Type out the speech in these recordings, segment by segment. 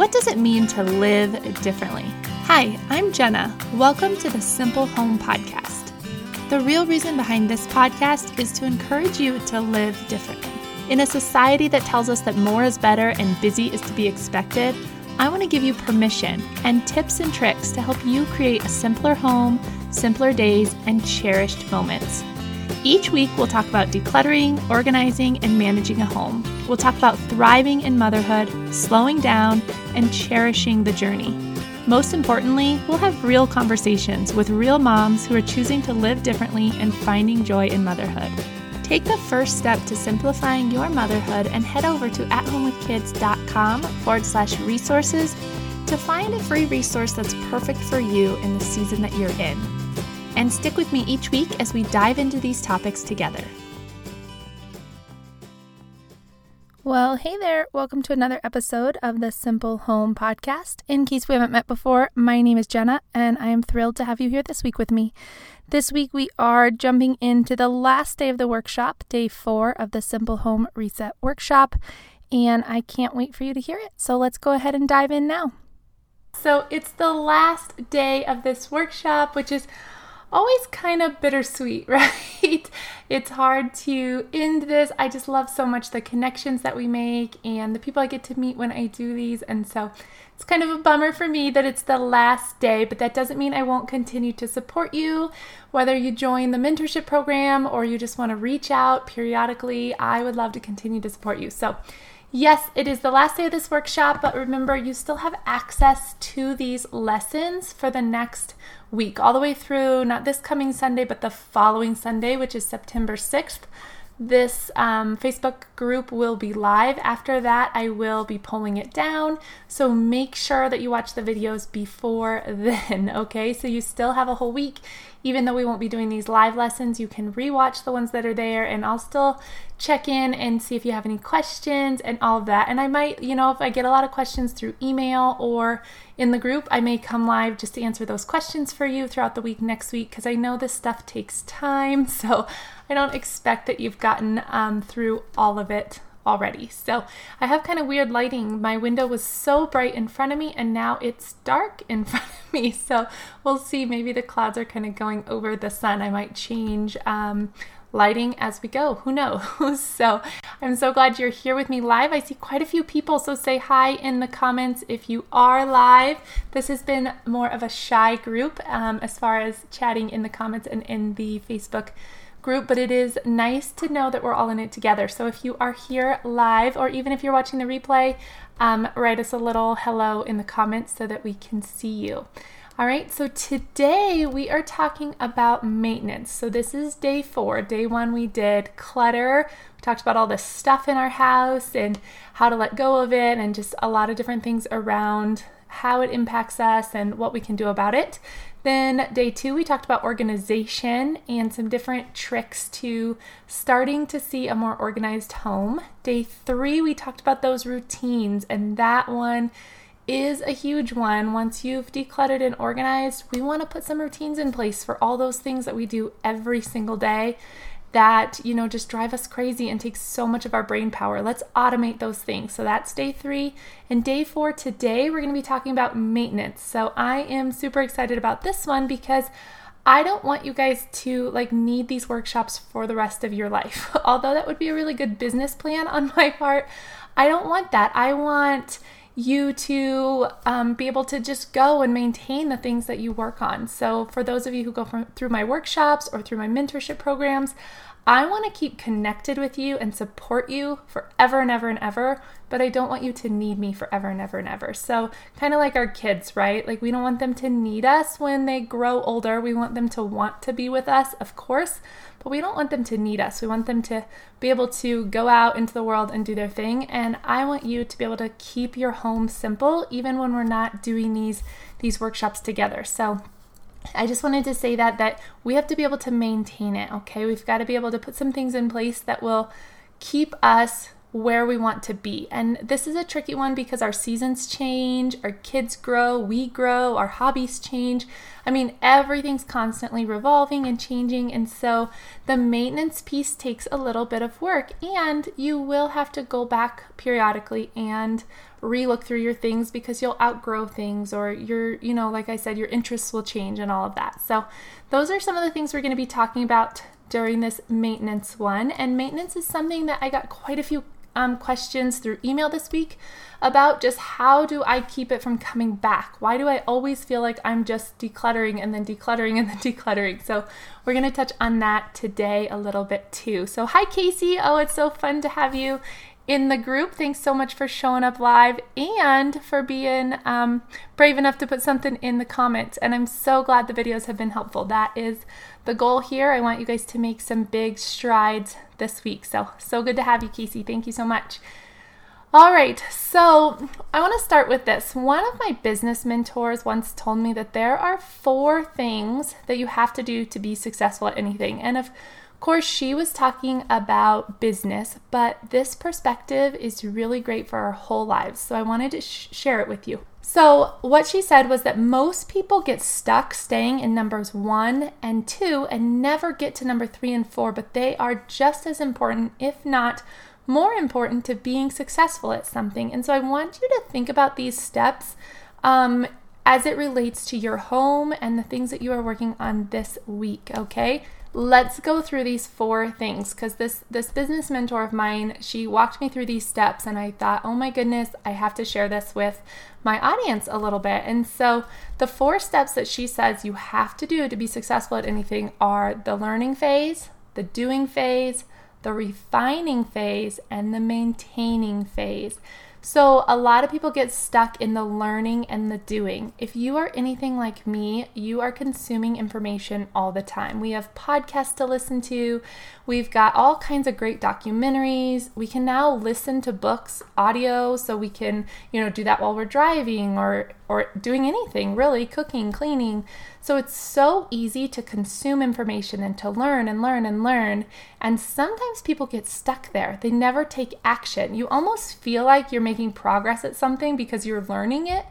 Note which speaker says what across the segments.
Speaker 1: What does it mean to live differently? Hi, I'm Jenna. Welcome to the Simple Home Podcast. The real reason behind this podcast is to encourage you to live differently. In a society that tells us that more is better and busy is to be expected, I want to give you permission and tips and tricks to help you create a simpler home, simpler days, and cherished moments. Each week, we'll talk about decluttering, organizing, and managing a home. We'll talk about thriving in motherhood, slowing down, and cherishing the journey. Most importantly, we'll have real conversations with real moms who are choosing to live differently and finding joy in motherhood. Take the first step to simplifying your motherhood and head over to athomewithkids.com forward slash resources to find a free resource that's perfect for you in the season that you're in and stick with me each week as we dive into these topics together. Well, hey there. Welcome to another episode of the Simple Home Podcast. In case we haven't met before, my name is Jenna, and I am thrilled to have you here this week with me. This week, we are jumping into the last day of the workshop, day four of the Simple Home Reset Workshop, and I can't wait for you to hear it. So let's go ahead and dive in now. So, it's the last day of this workshop, which is always kind of bittersweet, right? it's hard to end this. I just love so much the connections that we make and the people I get to meet when I do these. And so it's kind of a bummer for me that it's the last day, but that doesn't mean I won't continue to support you. Whether you join the mentorship program or you just want to reach out periodically, I would love to continue to support you. So, Yes, it is the last day of this workshop, but remember, you still have access to these lessons for the next week, all the way through not this coming Sunday, but the following Sunday, which is September 6th. This um, Facebook group will be live. After that, I will be pulling it down. So make sure that you watch the videos before then, okay? So you still have a whole week even though we won't be doing these live lessons, you can rewatch the ones that are there and I'll still check in and see if you have any questions and all of that. And I might, you know, if I get a lot of questions through email or in the group, I may come live just to answer those questions for you throughout the week next week because I know this stuff takes time. So I don't expect that you've gotten um, through all of it already. So I have kind of weird lighting. My window was so bright in front of me and now it's dark in front of me. So we'll see. Maybe the clouds are kind of going over the sun. I might change um, lighting as we go. Who knows? so I'm so glad you're here with me live. I see quite a few people. So say hi in the comments if you are live. This has been more of a shy group um, as far as chatting in the comments and in the Facebook group, but it is nice to know that we're all in it together. So if you are here live, or even if you're watching the replay, um, write us a little hello in the comments so that we can see you. All right, so today we are talking about maintenance. So this is day four. Day one, we did clutter. We talked about all the stuff in our house and how to let go of it, and just a lot of different things around how it impacts us and what we can do about it. Then, day two, we talked about organization and some different tricks to starting to see a more organized home. Day three, we talked about those routines, and that one is a huge one. Once you've decluttered and organized, we want to put some routines in place for all those things that we do every single day that, you know, just drive us crazy and take so much of our brain power. Let's automate those things. So that's day three. And day four, today, we're going to be talking about maintenance. So I am super excited about this one because I don't want you guys to like need these workshops for the rest of your life. Although that would be a really good business plan on my part, I don't want that. I want you to um, be able to just go and maintain the things that you work on. So, for those of you who go from, through my workshops or through my mentorship programs, I want to keep connected with you and support you forever and ever and ever, but I don't want you to need me forever and ever and ever. So, kind of like our kids, right? Like, we don't want them to need us when they grow older. We want them to want to be with us, of course, but we don't want them to need us. We want them to be able to go out into the world and do their thing. And I want you to be able to keep your home simple, even when we're not doing these, these workshops together. So, I just wanted to say that that we have to be able to maintain it, okay? We've got to be able to put some things in place that will keep us where we want to be. And this is a tricky one because our seasons change, our kids grow, we grow, our hobbies change. I mean, everything's constantly revolving and changing. And so the maintenance piece takes a little bit of work, and you will have to go back periodically and relook through your things because you'll outgrow things or your, you know, like I said, your interests will change and all of that. So, those are some of the things we're going to be talking about during this maintenance one. And maintenance is something that I got quite a few um, questions through email this week about just how do I keep it from coming back? Why do I always feel like I'm just decluttering and then decluttering and then decluttering? So, we're going to touch on that today a little bit too. So, hi, Casey. Oh, it's so fun to have you in the group. Thanks so much for showing up live and for being um, brave enough to put something in the comments. And I'm so glad the videos have been helpful. That is the goal here. I want you guys to make some big strides this week. So, so good to have you, Casey. Thank you so much. All right, so I want to start with this. One of my business mentors once told me that there are four things that you have to do to be successful at anything. And of course, she was talking about business, but this perspective is really great for our whole lives. So I wanted to sh- share it with you. So, what she said was that most people get stuck staying in numbers one and two and never get to number three and four, but they are just as important, if not more important, to being successful at something. And so, I want you to think about these steps um, as it relates to your home and the things that you are working on this week, okay? Let's go through these four things because this this business mentor of mine she walked me through these steps and i thought oh my goodness i have to share this with my audience a little bit. And so the four steps that she says you have to do to be successful at anything are the learning phase the doing phase the refining phase and the maintaining phase so, a lot of people get stuck in the learning and the doing. If you are anything like me, you are consuming information all the time. We have podcasts to listen to, we've got all kinds of great documentaries. We can now listen to books, audio, so we can, you know, do that while we're driving or or doing anything, really, cooking, cleaning. So it's so easy to consume information and to learn and learn and learn. And sometimes people get stuck there. They never take action. You almost feel like you're making progress at something because you're learning it.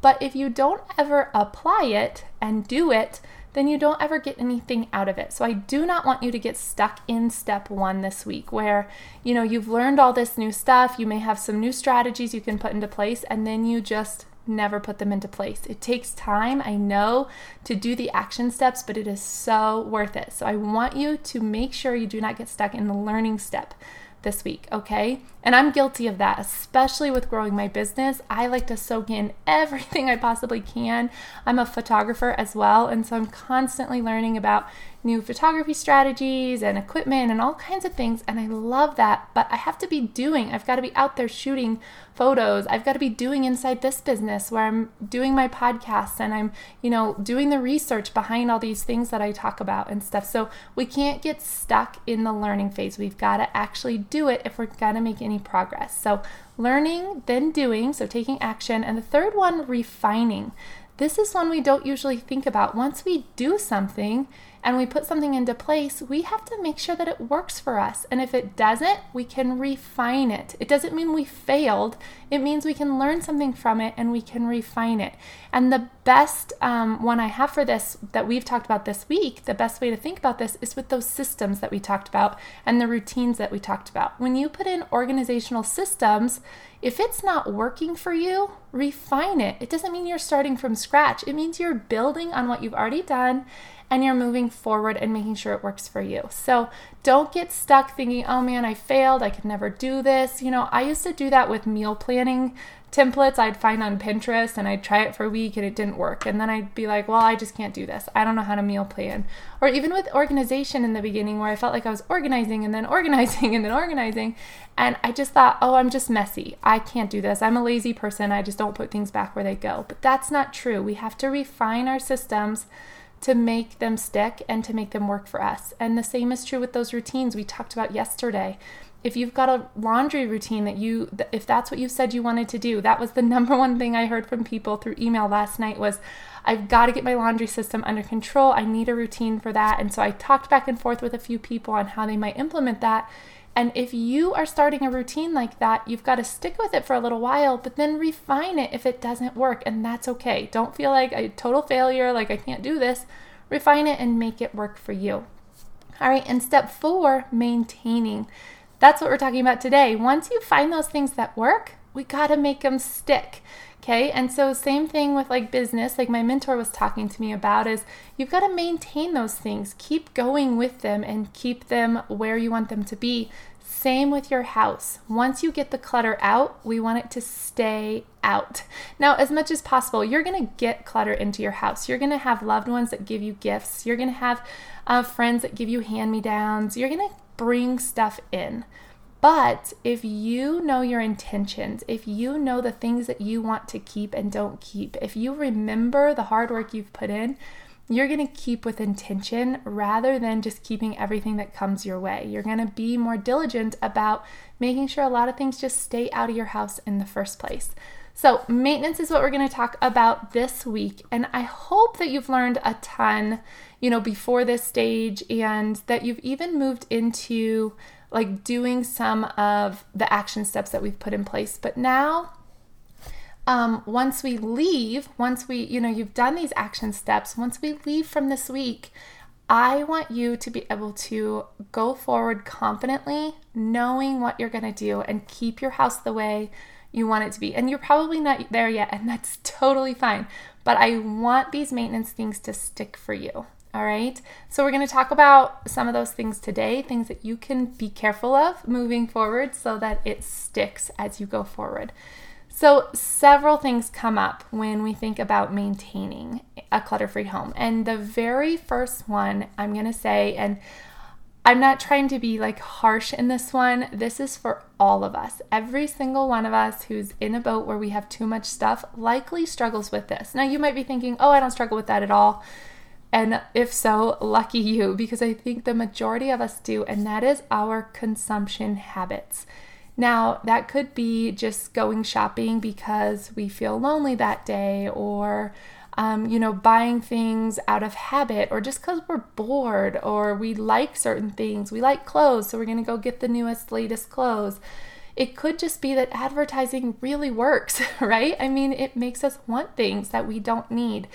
Speaker 1: But if you don't ever apply it and do it, then you don't ever get anything out of it. So I do not want you to get stuck in step 1 this week where, you know, you've learned all this new stuff, you may have some new strategies you can put into place and then you just never put them into place. It takes time, I know, to do the action steps, but it is so worth it. So I want you to make sure you do not get stuck in the learning step this week, okay? And I'm guilty of that, especially with growing my business. I like to soak in everything I possibly can. I'm a photographer as well, and so I'm constantly learning about new photography strategies and equipment and all kinds of things. And I love that. But I have to be doing, I've got to be out there shooting photos. I've got to be doing inside this business where I'm doing my podcasts and I'm, you know, doing the research behind all these things that I talk about and stuff. So we can't get stuck in the learning phase. We've got to actually do it if we're going to make any progress. So learning, then doing, so taking action. And the third one, refining. This is one we don't usually think about. Once we do something, and we put something into place, we have to make sure that it works for us. And if it doesn't, we can refine it. It doesn't mean we failed, it means we can learn something from it and we can refine it. And the best um, one I have for this that we've talked about this week, the best way to think about this is with those systems that we talked about and the routines that we talked about. When you put in organizational systems, if it's not working for you, refine it. It doesn't mean you're starting from scratch, it means you're building on what you've already done and you're moving forward and making sure it works for you. So don't get stuck thinking, oh man, I failed. I could never do this. You know, I used to do that with meal planning templates I'd find on Pinterest and I'd try it for a week and it didn't work. And then I'd be like, well, I just can't do this. I don't know how to meal plan. Or even with organization in the beginning where I felt like I was organizing and then organizing and then organizing. And I just thought, oh, I'm just messy. I can't do this. I'm a lazy person. I just don't put things back where they go. But that's not true. We have to refine our systems to make them stick and to make them work for us. And the same is true with those routines we talked about yesterday. If you've got a laundry routine that you if that's what you said you wanted to do, that was the number one thing I heard from people through email last night was I've got to get my laundry system under control. I need a routine for that. And so I talked back and forth with a few people on how they might implement that. And if you are starting a routine like that, you've got to stick with it for a little while, but then refine it if it doesn't work. And that's okay. Don't feel like a total failure, like I can't do this. Refine it and make it work for you. All right, and step four, maintaining. That's what we're talking about today. Once you find those things that work, we got to make them stick. Okay. And so, same thing with like business, like my mentor was talking to me about, is you've got to maintain those things, keep going with them, and keep them where you want them to be. Same with your house. Once you get the clutter out, we want it to stay out. Now, as much as possible, you're going to get clutter into your house. You're going to have loved ones that give you gifts. You're going to have uh, friends that give you hand me downs. You're going to bring stuff in. But if you know your intentions, if you know the things that you want to keep and don't keep, if you remember the hard work you've put in, you're going to keep with intention rather than just keeping everything that comes your way. You're going to be more diligent about making sure a lot of things just stay out of your house in the first place. So, maintenance is what we're going to talk about this week. And I hope that you've learned a ton, you know, before this stage and that you've even moved into like doing some of the action steps that we've put in place. But now, um, once we leave, once we, you know, you've done these action steps, once we leave from this week, I want you to be able to go forward confidently, knowing what you're going to do and keep your house the way you want it to be. And you're probably not there yet, and that's totally fine. But I want these maintenance things to stick for you. All right. So, we're going to talk about some of those things today, things that you can be careful of moving forward so that it sticks as you go forward. So, several things come up when we think about maintaining a clutter free home. And the very first one I'm going to say, and I'm not trying to be like harsh in this one. This is for all of us. Every single one of us who's in a boat where we have too much stuff likely struggles with this. Now, you might be thinking, oh, I don't struggle with that at all. And if so, lucky you, because I think the majority of us do, and that is our consumption habits. Now, that could be just going shopping because we feel lonely that day, or, um, you know, buying things out of habit, or just because we're bored, or we like certain things. We like clothes, so we're going to go get the newest, latest clothes. It could just be that advertising really works, right? I mean, it makes us want things that we don't need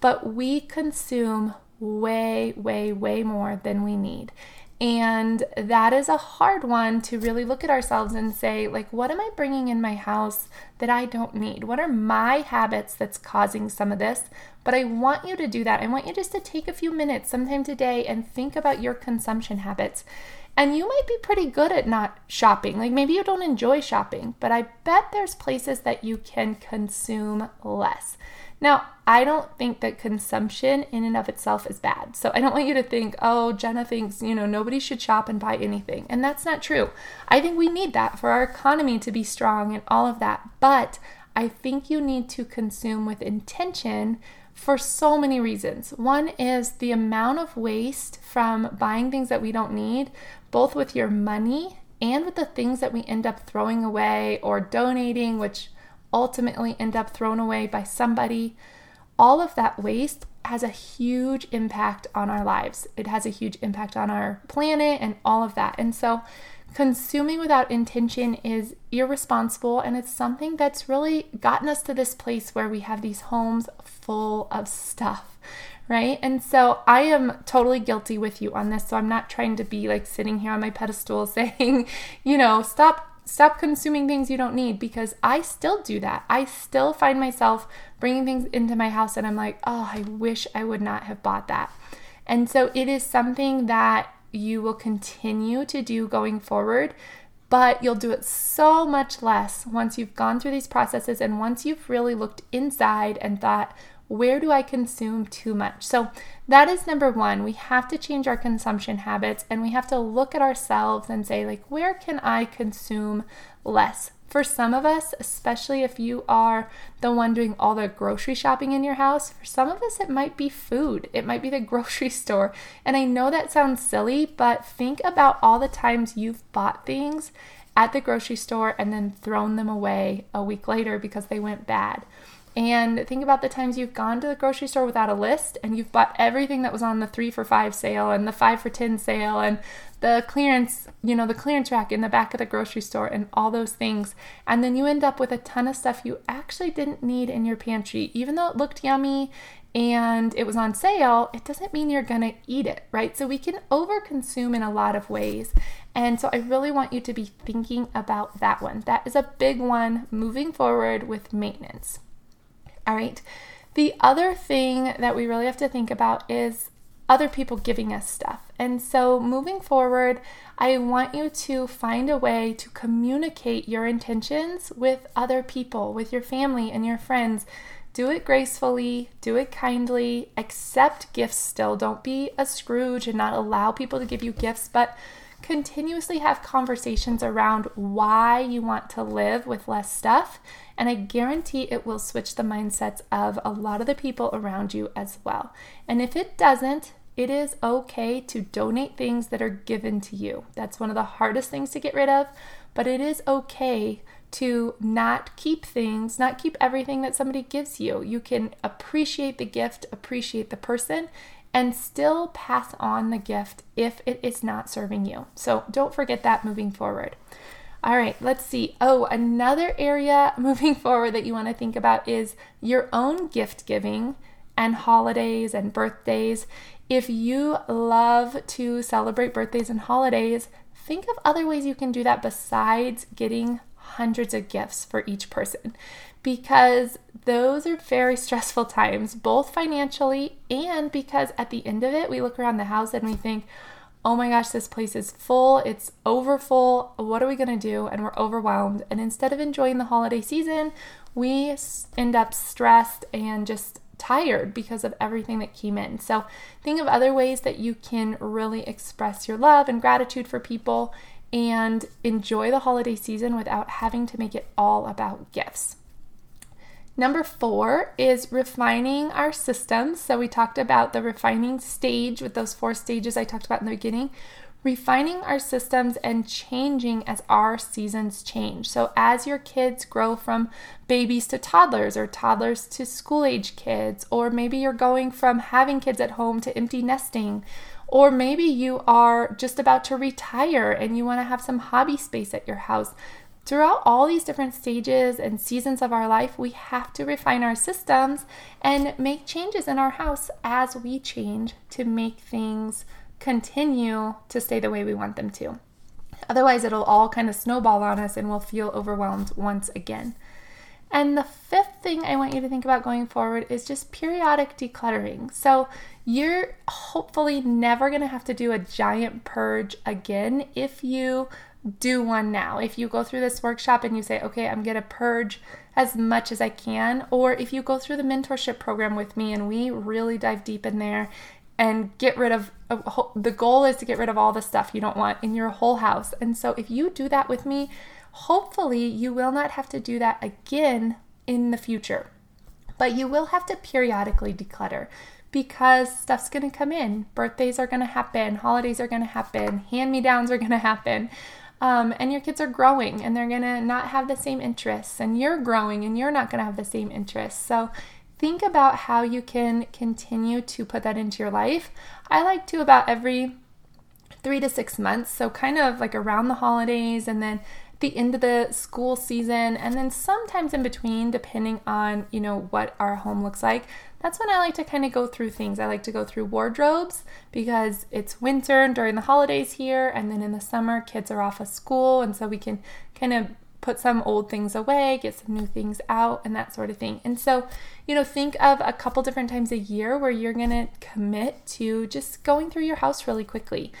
Speaker 1: but we consume way, way, way more than we need. And that is a hard one to really look at ourselves and say, like, what am I bringing in my house that I don't need? What are my habits that's causing some of this? But I want you to do that. I want you just to take a few minutes sometime today and think about your consumption habits. And you might be pretty good at not shopping. Like maybe you don't enjoy shopping, but I bet there's places that you can consume less. Now, I don't think that consumption in and of itself is bad. So I don't want you to think, oh, Jenna thinks, you know, nobody should shop and buy anything. And that's not true. I think we need that for our economy to be strong and all of that. But I think you need to consume with intention for so many reasons. One is the amount of waste from buying things that we don't need, both with your money and with the things that we end up throwing away or donating, which ultimately end up thrown away by somebody. All of that waste has a huge impact on our lives. It has a huge impact on our planet and all of that. And so, consuming without intention is irresponsible and it's something that's really gotten us to this place where we have these homes full of stuff right? And so I am totally guilty with you on this. So I'm not trying to be like sitting here on my pedestal saying, you know, stop Stop consuming things you don't need because I still do that. I still find myself bringing things into my house and I'm like, oh, I wish I would not have bought that. And so it is something that you will continue to do going forward, but you'll do it so much less once you've gone through these processes and once you've really looked inside and thought, where do I consume too much? So that is number one. We have to change our consumption habits and we have to look at ourselves and say, like, where can I consume less? For some of us, especially if you are the one doing all the grocery shopping in your house, for some of us, it might be food. It might be the grocery store. And I know that sounds silly, but think about all the times you've bought things at the grocery store and then thrown them away a week later because they went bad And think about the times you've gone to the grocery store without a list and you've bought everything that was on the three for five sale and the five for 10 sale and the clearance, you know, the clearance rack in the back of the grocery store and all those things. And then you end up with a ton of stuff you actually didn't need in your pantry. Even though it looked yummy and it was on sale, it doesn't mean you're to eat it, right? So we can overconsume in a lot of ways. And so I really want you to be thinking about that one. That is a big one moving forward with maintenance. All right. The other thing that we really have to think about is other people giving us stuff. And so moving forward, I want you to find a way to communicate your intentions with other people, with your family and your friends. Do it gracefully, do it kindly, accept gifts still. Don't be a Scrooge and not allow people to give you gifts, but continuously have conversations around why you want to live with less stuff. And I guarantee it will switch the mindsets of a lot of the people around you as well. And if it doesn't, it is okay to donate things that are given to you. That's one of the hardest things to get rid of, but it is okay to not keep things, not keep everything that somebody gives you. You can appreciate the gift, appreciate the person, and still pass on the gift if it is not serving you. So don't forget that moving forward. All right, let's see. Oh, another area moving forward that you want to think about is your own gift giving and holidays and birthdays. If you love to celebrate birthdays and holidays, think of other ways you can do that besides getting hundreds of gifts for each person because those are very stressful times, both financially and because at the end of it, we look around the house and we think, oh my gosh, this place is full, it's over full. What are we to do? And we're overwhelmed. And instead of enjoying the holiday season, we end up stressed and just tired because of everything that came in. So, think of other ways that you can really express your love and gratitude for people and enjoy the holiday season without having to make it all about gifts. Number four is refining our systems. So, we talked about the refining stage with those four stages I talked about in the beginning. Refining our systems and changing as our seasons change. So, as your kids grow from babies to toddlers, or toddlers to school age kids, or maybe you're going from having kids at home to empty nesting, or maybe you are just about to retire and you want to have some hobby space at your house. Throughout all these different stages and seasons of our life, we have to refine our systems and make changes in our house as we change to make things continue to stay the way we want them to. Otherwise, it'll all kind of snowball on us and we'll feel overwhelmed once again. And the fifth thing I want you to think about going forward is just periodic decluttering. So, you're hopefully never going to have to do a giant purge again if you do one now. If you go through this workshop and you say, okay, I'm going to purge as much as I can, or if you go through the mentorship program with me and we really dive deep in there and get rid of the goal is to get rid of all the stuff you don't want in your whole house. And so if you do that with me, hopefully you will not have to do that again in the future. But you will have to periodically declutter because stuff's going to come in. Birthdays are going to happen, holidays are going to happen, hand me downs are going to happen. Um, and your kids are growing and they're going to not have the same interests, and you're growing and you're not going to have the same interests. So think about how you can continue to put that into your life. I like to about every three to six months, so kind of like around the holidays and then the end of the school season and then sometimes in between depending on you know what our home looks like that's when i like to kind of go through things i like to go through wardrobes because it's winter during the holidays here and then in the summer kids are off of school and so we can kind of put some old things away, get some new things out, and that sort of thing. And so, you know, think of a couple different times a year where you're to commit to just going through your house really quickly.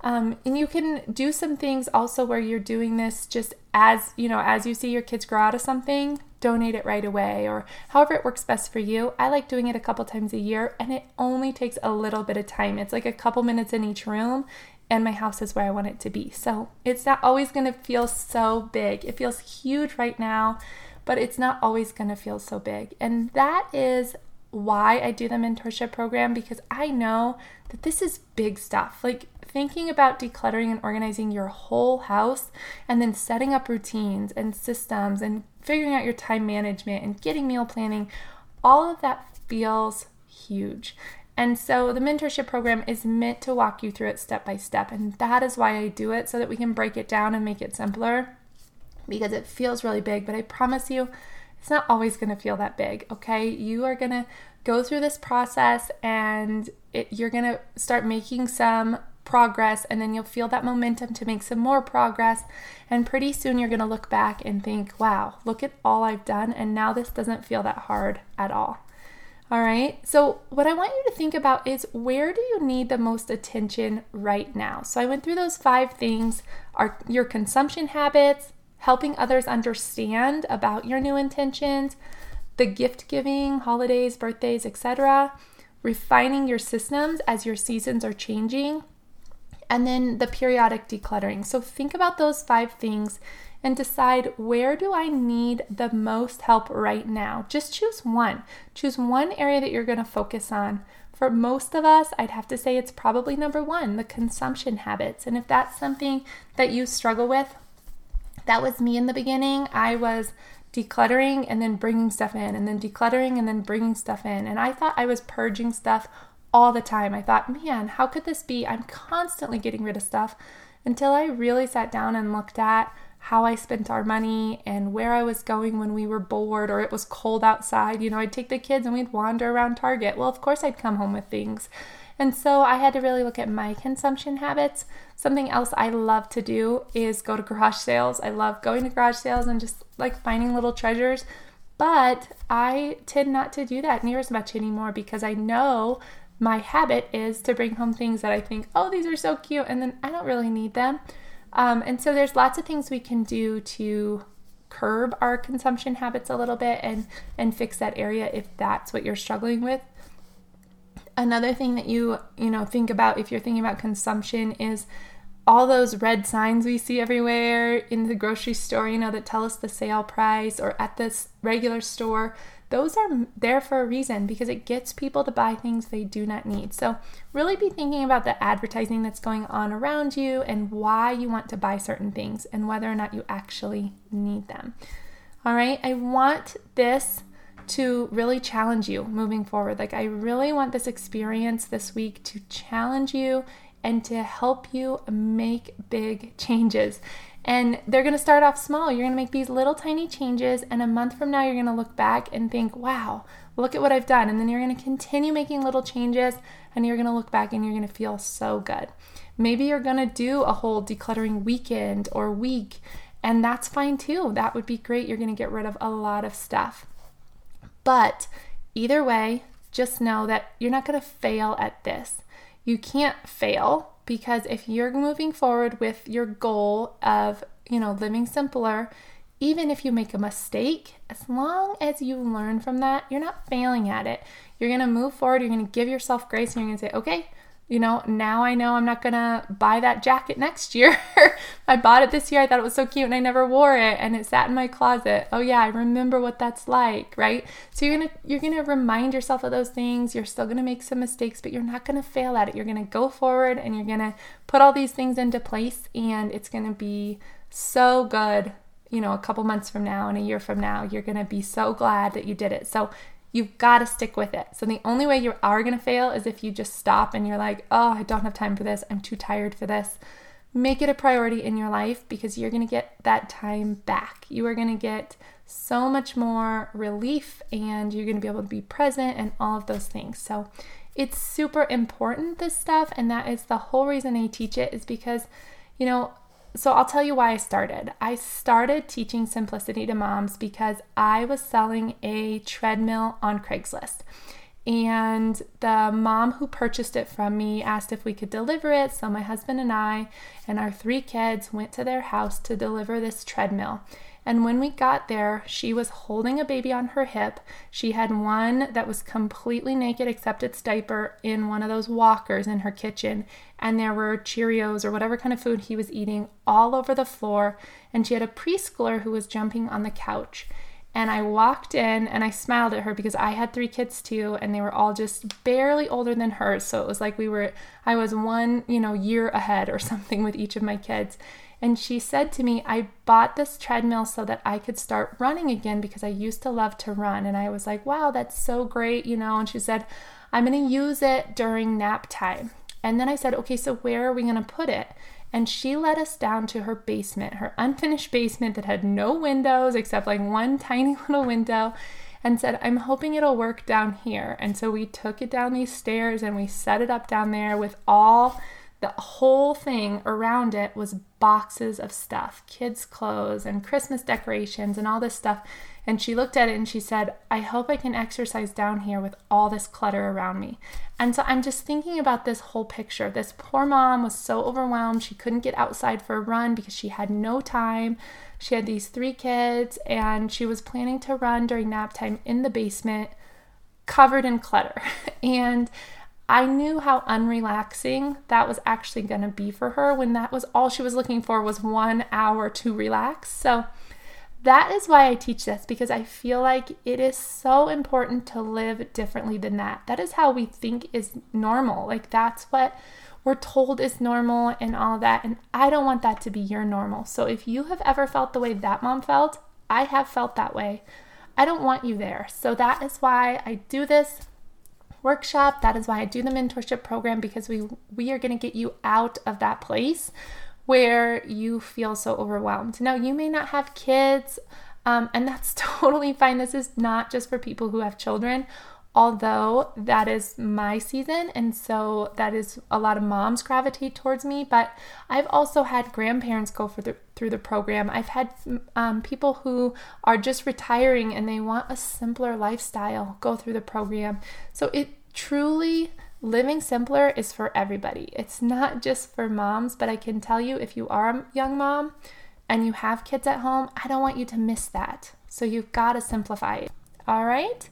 Speaker 1: Um, and you can do some things also where you're doing this just as you know, as you see your kids grow out of something, donate it right away or however it works best for you. I like doing it a couple times a year and it only takes a little bit of time. It's like a couple minutes in each room and my house is where I want it to be. So it's not always going to feel so big. It feels huge right now, but it's not always going to feel so big. And that is why I do the mentorship program because I know that this is big stuff. Like thinking about decluttering and organizing your whole house and then setting up routines and systems and figuring out your time management and getting meal planning, all of that feels huge. And so the mentorship program is meant to walk you through it step by step. And that is why I do it so that we can break it down and make it simpler because it feels really big. But I promise you, it's not always going to feel that big, okay? You are going to go through this process and it, you're going to start making some progress and then you'll feel that momentum to make some more progress and pretty soon you're going to look back and think wow look at all i've done and now this doesn't feel that hard at all all right. So, what I want you to think about is where do you need the most attention right now? So, I went through those five things are your consumption habits, helping others understand about your new intentions, the gift giving, holidays, birthdays, etc., refining your systems as your seasons are changing, and then the periodic decluttering. So, think about those five things and decide where do I need the most help right now. Just choose one. Choose one area that you're going to focus on. For most of us, I'd have to say it's probably number one the consumption habits. And if that's something that you struggle with, that was me in the beginning. I was decluttering and then bringing stuff in, and then decluttering and then bringing stuff in. And I thought I was purging stuff all the time. I thought, man, how could this be? I'm constantly getting rid of stuff until I really sat down and looked at how I spent our money and where I was going when we were bored or it was cold outside. You know, I'd take the kids and we'd wander around Target. Well, of course, I'd come home with things. And so I had to really look at my consumption habits. Something else I love to do is go to garage sales. I love going to garage sales and just like finding little treasures. But I tend not to do that near as much anymore because I know my habit is to bring home things that I think, oh, these are so cute, and then I don't really need them. Um, and so there's lots of things we can do to curb our consumption habits a little bit and and fix that area if that's what you're struggling with. Another thing that you, you know, think about if you're thinking about consumption is all those red signs we see everywhere in the grocery store, you know, that tell us the sale price or at this regular store those are there for a reason because it gets people to buy things they do not need. So, really be thinking about the advertising that's going on around you and why you want to buy certain things and whether or not you actually need them. All right, I want this to really challenge you moving forward. Like, I really want this experience this week to challenge you and to help you make big changes. And they're going to start off small. You're going to make these little tiny changes, and a month from now, you're going to look back and think, wow, look at what I've done. And then you're going to continue making little changes, and you're going to look back and you're going to feel so good. Maybe you're going to do a whole decluttering weekend or week, and that's fine too. That would be great. You're going to get rid of a lot of stuff. But either way, just know that you're not going to fail at this. You can't fail because if you're moving forward with your goal of, you know, living simpler, even if you make a mistake, as long as you learn from that, you're not failing at it. You're going to move forward, you're going to give yourself grace, and you're going to say, okay, you know, now I know I'm not gonna buy that jacket next year. I bought it this year. I thought it was so cute and I never wore it and it sat in my closet. Oh yeah, I remember what that's like, right? So you're gonna you're gonna remind yourself of those things. You're still gonna make some mistakes, but you're not gonna fail at it. You're gonna go forward and you're gonna put all these things into place and it's gonna be so good, you know, a couple months from now and a year from now. You're gonna be so glad that you did it. So You've got to stick with it. So the only way you are going to fail is if you just stop and you're like, oh, I don't have time for this. I'm too tired for this. Make it a priority in your life because you're going to get that time back. You are going to get so much more relief and you're going to be able to be present and all of those things. So it's super important, this stuff. And that is the whole reason I teach it is because, you know, so I'll tell you why I started. I started teaching simplicity to moms because I was selling a treadmill on Craigslist. And the mom who purchased it from me asked if we could deliver it. So my husband and I and our three kids went to their house to deliver this treadmill. And when we got there, she was holding a baby on her hip. She had one that was completely naked except its diaper in one of those walkers in her kitchen. And there were Cheerios or whatever kind of food he was eating all over the floor. And she had a preschooler who was jumping on the couch. And I walked in and I smiled at her because I had three kids too, and they were all just barely older than hers. So it was like we were, I was one, you know, year ahead or something with each of my kids. And she said to me, I bought this treadmill so that I could start running again because I used to love to run. And I was like, wow, that's so great, you know. And she said, I'm going to use it during nap time. And then I said, okay, so where are we going to put it? and she led us down to her basement, her unfinished basement that had no windows except like one tiny little window, and said, I'm hoping it'll work down here. And so we took it down these stairs and we set it up down there with all the whole thing around it was boxes of stuff kids' clothes and Christmas decorations and all this stuff. And she looked at it and she said, I hope I can exercise down here with all this clutter around me. And so I'm just thinking about this whole picture. This poor mom was so overwhelmed. She couldn't get outside for a run because she had no time. She had these three kids and she was planning to run during nap time in the basement, covered in clutter. and I knew how unrelaxing that was actually going to be for her when that was all she was looking for was one hour to relax. So that is why I teach this because I feel like it is so important to live differently than that. That is how we think is normal. Like that's what we're told is normal and all that. And I don't want that to be your normal. So if you have ever felt the way that mom felt, I have felt that way. I don't want you there. So that is why I do this workshop. That is why I do the mentorship program because we we are going to get you out of that place where you feel so overwhelmed. Now, you may not have kids, um, and that's totally fine. This is not just for people who have children, although that is my season, and so that is a lot of moms gravitate towards me. But I've also had grandparents go the, through the program. I've had um, people who are just retiring and they want a simpler lifestyle go through the program. So it truly living simpler is for everybody. It's not just for moms, but I can tell you if you are a young mom and you have kids at home, I don't want you to miss that. So you've got to simplify it. All right?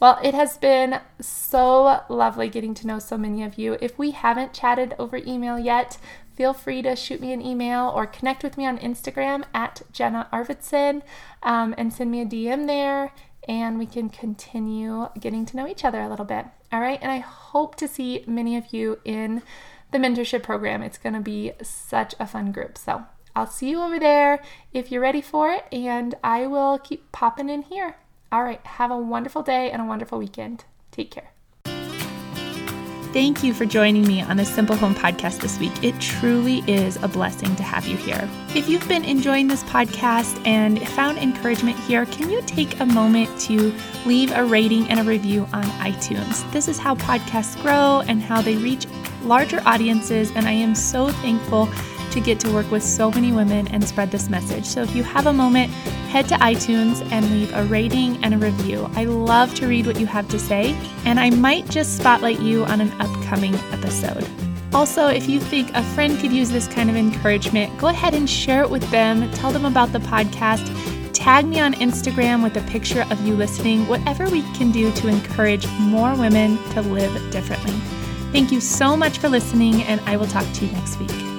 Speaker 1: Well, it has been so lovely getting to know so many of you. If we haven't chatted over email yet, feel free to shoot me an email or connect with me on Instagram at Jenna Arvidsson um, and send me a DM there and we can continue getting to know each other a little bit. All right. And I hope to see many of you in the mentorship program. It's going to be such a fun group. So I'll see you over there if you're ready for it, and I will keep popping in here. All right. Have a wonderful day and a wonderful weekend. Take care.
Speaker 2: Thank you for joining me on the Simple Home podcast this week. It truly is a blessing to have you here. If you've been enjoying this podcast and found encouragement here, can you take a moment to leave a rating and a review on iTunes? This is how podcasts grow and how they reach larger audiences, and I am so thankful to get to work with so many women and spread this message. So if you have a moment, head to iTunes and leave a rating and a review. I love to read what you have to say, and I might just spotlight you on an upcoming episode. Also, if you think a friend could use this kind of encouragement, go ahead and share it with them. Tell them about the podcast. Tag me on Instagram with a picture of you listening, whatever we can do to encourage more women to live differently. Thank you so much for listening, and I will talk to you next week.